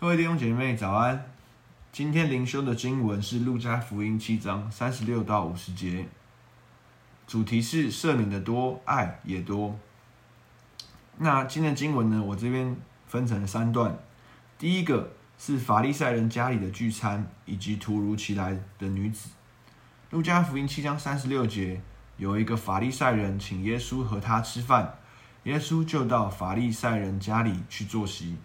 各位弟兄姐妹早安，今天灵修的经文是路加福音七章三十六到五十节，主题是赦免的多，爱也多。那今天的经文呢，我这边分成三段，第一个是法利赛人家里的聚餐，以及突如其来的女子。路加福音七章三十六节，有一个法利赛人请耶稣和他吃饭，耶稣就到法利赛人家里去坐席。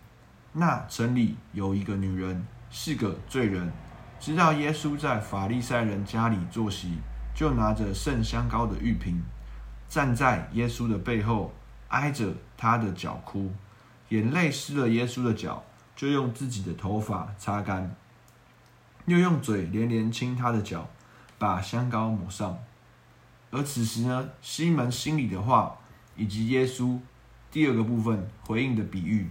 那城里有一个女人，是个罪人，知道耶稣在法利赛人家里坐席，就拿着盛香膏的玉瓶，站在耶稣的背后，挨着他的脚哭，眼泪湿了耶稣的脚，就用自己的头发擦干，又用嘴连连亲他的脚，把香膏抹上。而此时呢，西门心里的话，以及耶稣第二个部分回应的比喻。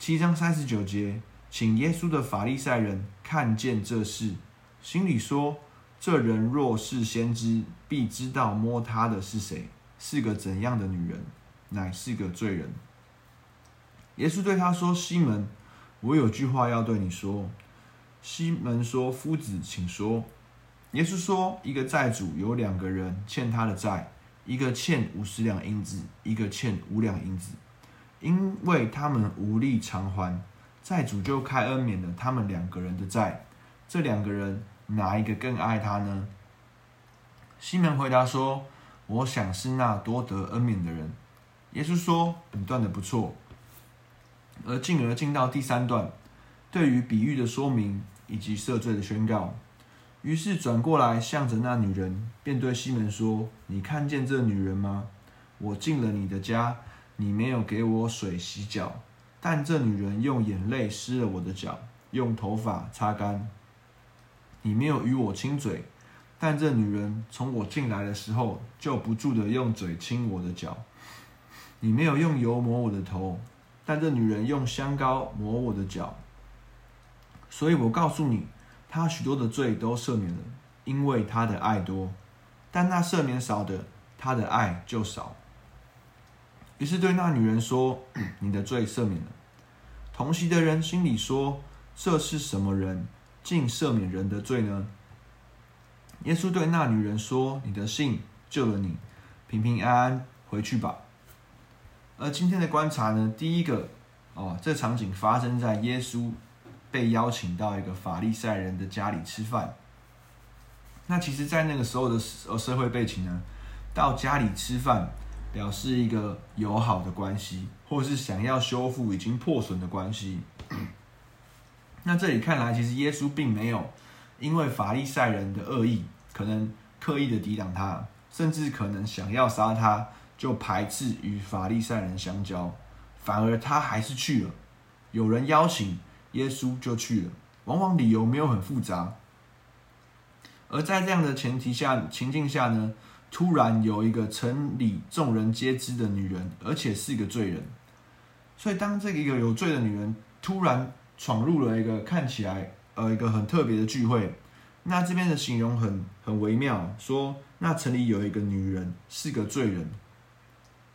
七章三十九节，请耶稣的法利赛人看见这事，心里说：这人若是先知，必知道摸他的是谁，是个怎样的女人，乃是个罪人。耶稣对他说：西门，我有句话要对你说。西门说：夫子，请说。耶稣说：一个债主有两个人欠他的债，一个欠五十两银子，一个欠五两银子。因为他们无力偿还，债主就开恩免了他们两个人的债。这两个人哪一个更爱他呢？西门回答说：“我想是那多得恩免的人。”耶稣说：“你断的不错。”而进而进到第三段，对于比喻的说明以及赦罪的宣告。于是转过来向着那女人，便对西门说：“你看见这女人吗？我进了你的家。”你没有给我水洗脚，但这女人用眼泪湿了我的脚，用头发擦干。你没有与我亲嘴，但这女人从我进来的时候就不住地用嘴亲我的脚。你没有用油抹我的头，但这女人用香膏抹我的脚。所以我告诉你，她许多的罪都赦免了，因为她的爱多；但那赦免少的，她的爱就少。于是对那女人说：“你的罪赦免了。”同席的人心里说：“这是什么人，竟赦免人的罪呢？”耶稣对那女人说：“你的信救了你，平平安安回去吧。”而今天的观察呢，第一个哦，这场景发生在耶稣被邀请到一个法利赛人的家里吃饭。那其实，在那个时候的呃社会背景呢，到家里吃饭。表示一个友好的关系，或是想要修复已经破损的关系。那这里看来，其实耶稣并没有因为法利赛人的恶意，可能刻意的抵挡他，甚至可能想要杀他，就排斥与法利赛人相交，反而他还是去了。有人邀请耶稣就去了，往往理由没有很复杂。而在这样的前提下、情境下呢，突然有一个城里众人皆知的女人，而且是一个罪人。所以当这个一个有罪的女人突然闯入了一个看起来呃一个很特别的聚会，那这边的形容很很微妙，说那城里有一个女人是个罪人。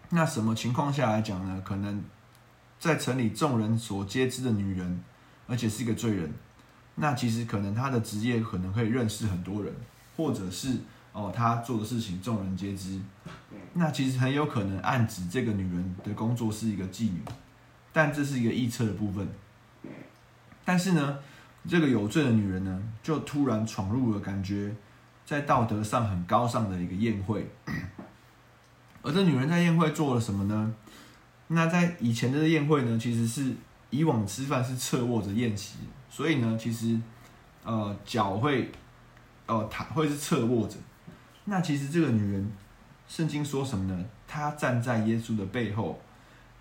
那什么情况下来讲呢？可能在城里众人所皆知的女人，而且是一个罪人。那其实可能她的职业可能可以认识很多人，或者是。哦，他做的事情众人皆知，那其实很有可能暗指这个女人的工作是一个妓女，但这是一个臆测的部分。但是呢，这个有罪的女人呢，就突然闯入了感觉在道德上很高尚的一个宴会，而这女人在宴会做了什么呢？那在以前的宴会呢，其实是以往吃饭是侧卧着宴席，所以呢，其实呃脚会呃躺会是侧卧着。那其实这个女人，圣经说什么呢？她站在耶稣的背后，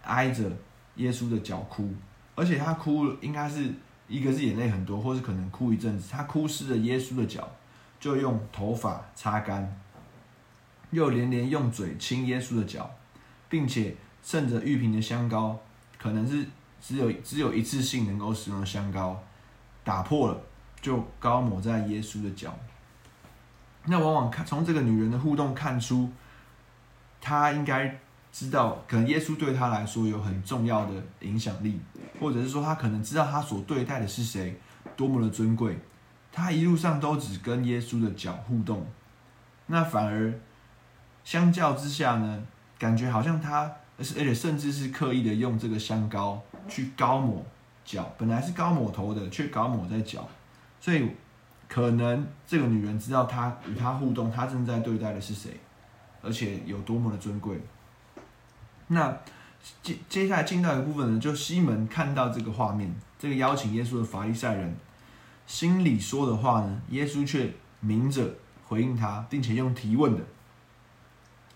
挨着耶稣的脚哭，而且她哭应该是一个是眼泪很多，或是可能哭一阵子。她哭湿了耶稣的脚，就用头发擦干，又连连用嘴亲耶稣的脚，并且趁着玉瓶的香膏，可能是只有只有一次性能够使用的香膏，打破了，就膏抹在耶稣的脚。那往往看从这个女人的互动看出，她应该知道，可能耶稣对她来说有很重要的影响力，或者是说她可能知道她所对待的是谁，多么的尊贵。她一路上都只跟耶稣的脚互动，那反而相较之下呢，感觉好像她，而且甚至是刻意的用这个香膏去膏抹脚，本来是膏抹头的，却膏抹在脚，所以可能这个女人知道他与他互动，他正在对待的是谁，而且有多么的尊贵。那接接下来进到一部分呢，就西门看到这个画面，这个邀请耶稣的法利赛人。心里说的话呢，耶稣却明着回应他，并且用提问的，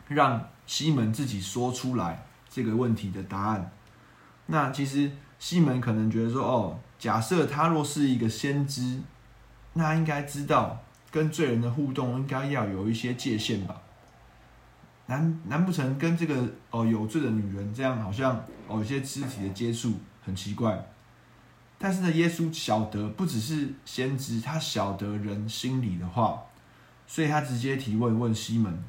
让西门自己说出来这个问题的答案。那其实西门可能觉得说，哦，假设他若是一个先知，那应该知道跟罪人的互动应该要有一些界限吧？难难不成跟这个哦有罪的女人这样，好像哦有些肢体的接触很奇怪？但是呢，耶稣晓得不只是先知，他晓得人心里的话，所以他直接提问问西门。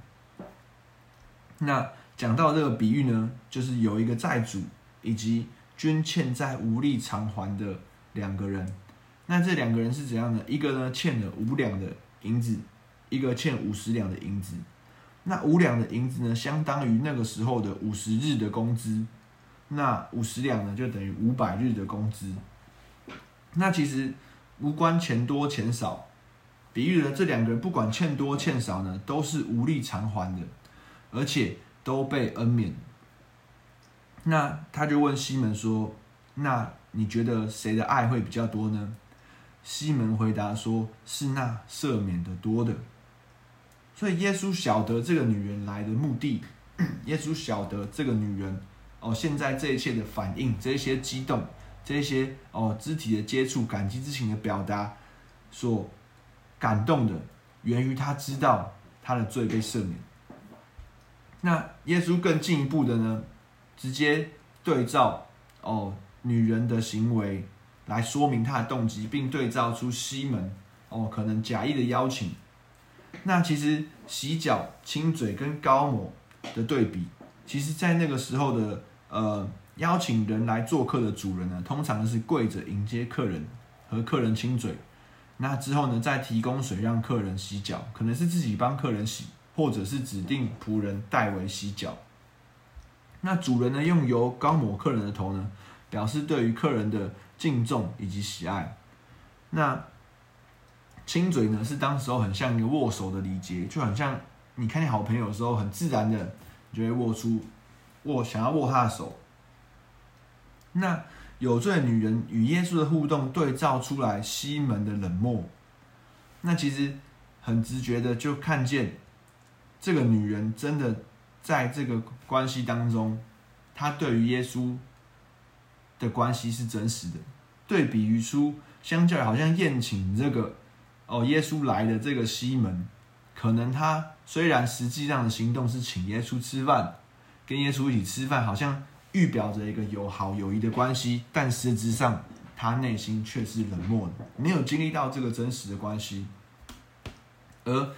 那讲到这个比喻呢，就是有一个债主以及均欠债无力偿还的两个人。那这两个人是怎样呢？一个呢欠了五两的银子，一个欠五十两的银子。那五两的银子呢，相当于那个时候的五十日的工资。那五十两呢，就等于五百日的工资。那其实无关钱多钱少，比喻了这两个人不管欠多欠少呢，都是无力偿还的，而且都被恩免。那他就问西门说：“那你觉得谁的爱会比较多呢？”西门回答说：“是那赦免的多的。”所以耶稣晓得这个女人来的目的，耶稣晓得这个女人哦，现在这一切的反应，这些激动。这些哦，肢体的接触、感激之情的表达，所感动的，源于他知道他的罪被赦免。那耶稣更进一步的呢，直接对照哦女人的行为来说明他的动机，并对照出西门哦可能假意的邀请。那其实洗脚、亲嘴跟膏抹的对比，其实在那个时候的呃。邀请人来做客的主人呢，通常是跪着迎接客人，和客人亲嘴。那之后呢，再提供水让客人洗脚，可能是自己帮客人洗，或者是指定仆人代为洗脚。那主人呢，用油膏抹客人的头呢，表示对于客人的敬重以及喜爱。那亲嘴呢，是当时候很像一个握手的礼节，就很像你看见好朋友的时候，很自然的，你就会握出握想要握他的手。那有罪的女人与耶稣的互动对照出来西门的冷漠，那其实很直觉的就看见这个女人真的在这个关系当中，她对于耶稣的关系是真实的。对比于出，相较好像宴请这个哦耶稣来的这个西门，可能他虽然实际上的行动是请耶稣吃饭，跟耶稣一起吃饭，好像。预表着一个友好友谊的关系，但实质上他内心却是冷漠的，没有经历到这个真实的关系。而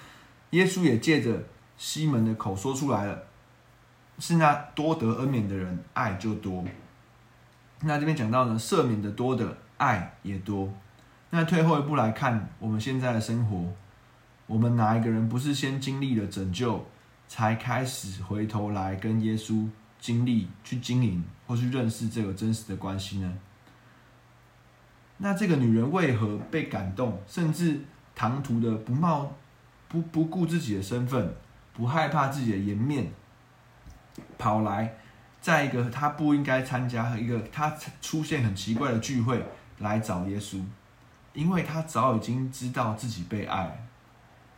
耶稣也借着西门的口说出来了：是那多得恩免的人，爱就多。那这边讲到呢，赦免的多的爱也多。那退后一步来看，我们现在的生活，我们哪一个人不是先经历了拯救，才开始回头来跟耶稣？经历去经营或去认识这个真实的关系呢？那这个女人为何被感动，甚至唐突的不冒不不顾自己的身份，不害怕自己的颜面，跑来在一个他不应该参加一个他出现很奇怪的聚会来找耶稣？因为他早已经知道自己被爱，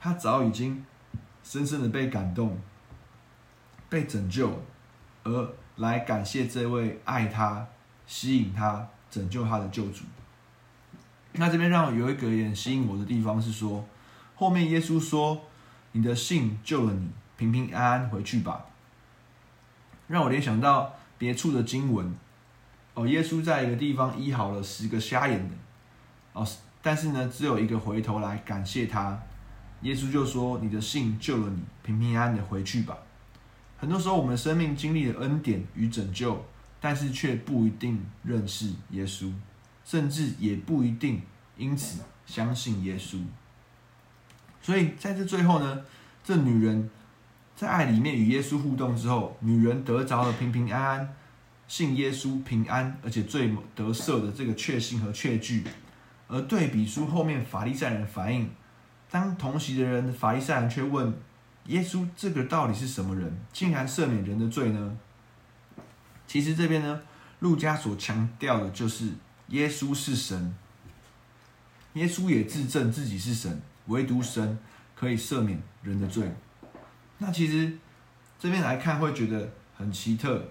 他早已经深深的被感动，被拯救。而来感谢这位爱他、吸引他、拯救他的救主。那这边让我有一个点吸引我的地方是说，后面耶稣说：“你的信救了你，平平安安回去吧。”让我联想到别处的经文哦，耶稣在一个地方医好了十个瞎眼的哦，但是呢，只有一个回头来感谢他，耶稣就说：“你的信救了你，平平安安的回去吧。”很多时候，我们生命经历了恩典与拯救，但是却不一定认识耶稣，甚至也不一定因此相信耶稣。所以在这最后呢，这女人在爱里面与耶稣互动之后，女人得着了平平安安，信耶稣平安，而且罪得赦的这个确信和确据。而对比书后面法利赛人的反应，当同席的人法利赛人却问耶稣：“这个到底是什么人，竟然赦免人的罪呢？”其实这边呢，路加所强调的就是耶稣是神，耶稣也自证自己是神，唯独神可以赦免人的罪。那其实这边来看会觉得很奇特，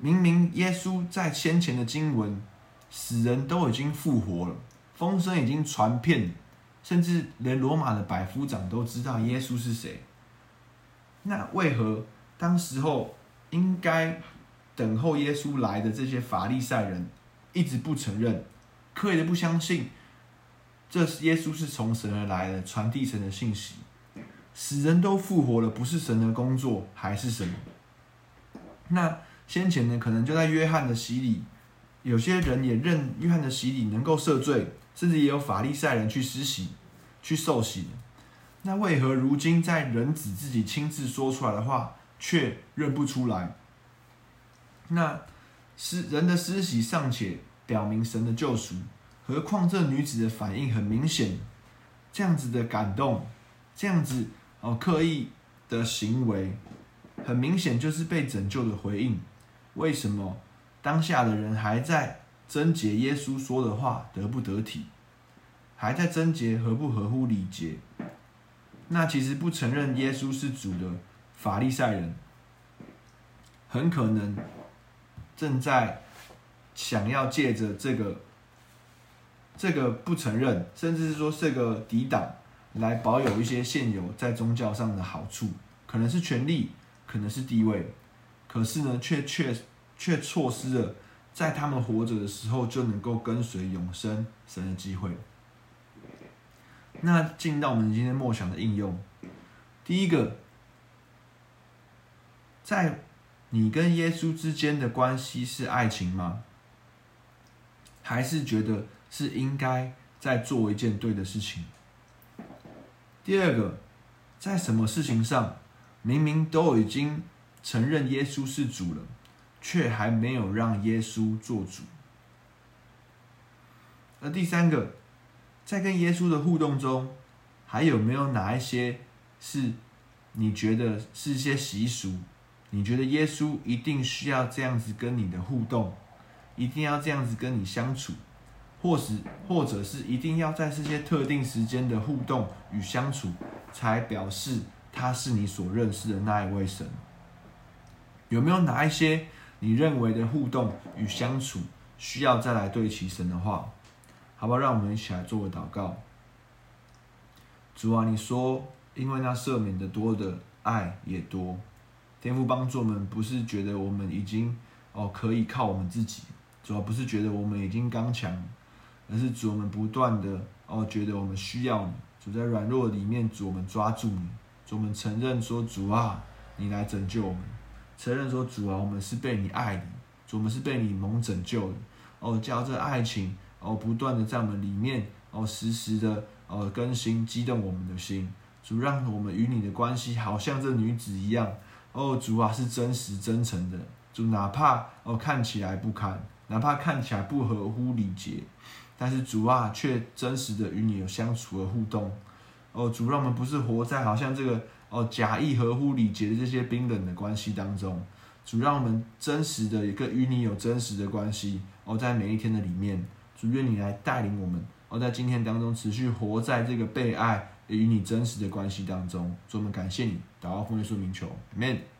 明明耶稣在先前的经文，死人都已经复活了。风声已经传遍，甚至连罗马的百夫长都知道耶稣是谁。那为何当时候应该等候耶稣来的这些法利赛人一直不承认，刻意的不相信，这是耶稣是从神而来的，传递神的信息？死人都复活了，不是神的工作还是什么？那先前呢，可能就在约翰的洗礼，有些人也认约翰的洗礼能够赦罪。甚至也有法利赛人去施洗、去受洗，那为何如今在人子自己亲自说出来的话却认不出来？那是人的施洗尚且表明神的救赎，何况这女子的反应很明显，这样子的感动，这样子哦刻意的行为，很明显就是被拯救的回应。为什么当下的人还在？贞洁耶稣说的话得不得体，还在贞洁合不合乎礼节？那其实不承认耶稣是主的法利赛人，很可能正在想要借着这个这个不承认，甚至是说这个抵挡，来保有一些现有在宗教上的好处，可能是权力，可能是地位，可是呢，却却却错失了。在他们活着的时候，就能够跟随永生神的机会。那进到我们今天默想的应用，第一个，在你跟耶稣之间的关系是爱情吗？还是觉得是应该在做一件对的事情？第二个，在什么事情上，明明都已经承认耶稣是主了？却还没有让耶稣做主。而第三个，在跟耶稣的互动中，还有没有哪一些是你觉得是一些习俗？你觉得耶稣一定需要这样子跟你的互动，一定要这样子跟你相处，或是或者是一定要在这些特定时间的互动与相处，才表示他是你所认识的那一位神？有没有哪一些？你认为的互动与相处需要再来对齐神的话，好不好？让我们一起来做个祷告。主啊，你说，因为那赦免的多的爱也多。天父帮助我们，不是觉得我们已经哦可以靠我们自己，主要不是觉得我们已经刚强，而是主我们不断的哦觉得我们需要你。主在软弱里面，主我们抓住你，主我们承认说，主啊，你来拯救我们。承认说，主啊，我们是被你爱的，主，我们是被你蒙拯救的。哦，叫这爱情哦，不断的在我们里面哦，时时的哦更新，激动我们的心。主，让我们与你的关系好像这女子一样。哦，主啊，是真实真诚的。主，哪怕哦看起来不堪，哪怕看起来不合乎礼节，但是主啊，却真实的与你有相处和互动。哦，主，让我们不是活在好像这个。哦，假意合乎礼节的这些冰冷的关系当中，主让我们真实的一个与你有真实的关系。哦，在每一天的里面，主愿你来带领我们。哦，在今天当中持续活在这个被爱与你真实的关系当中。主，我们感谢你，祷告奉耶稣名求，Amen。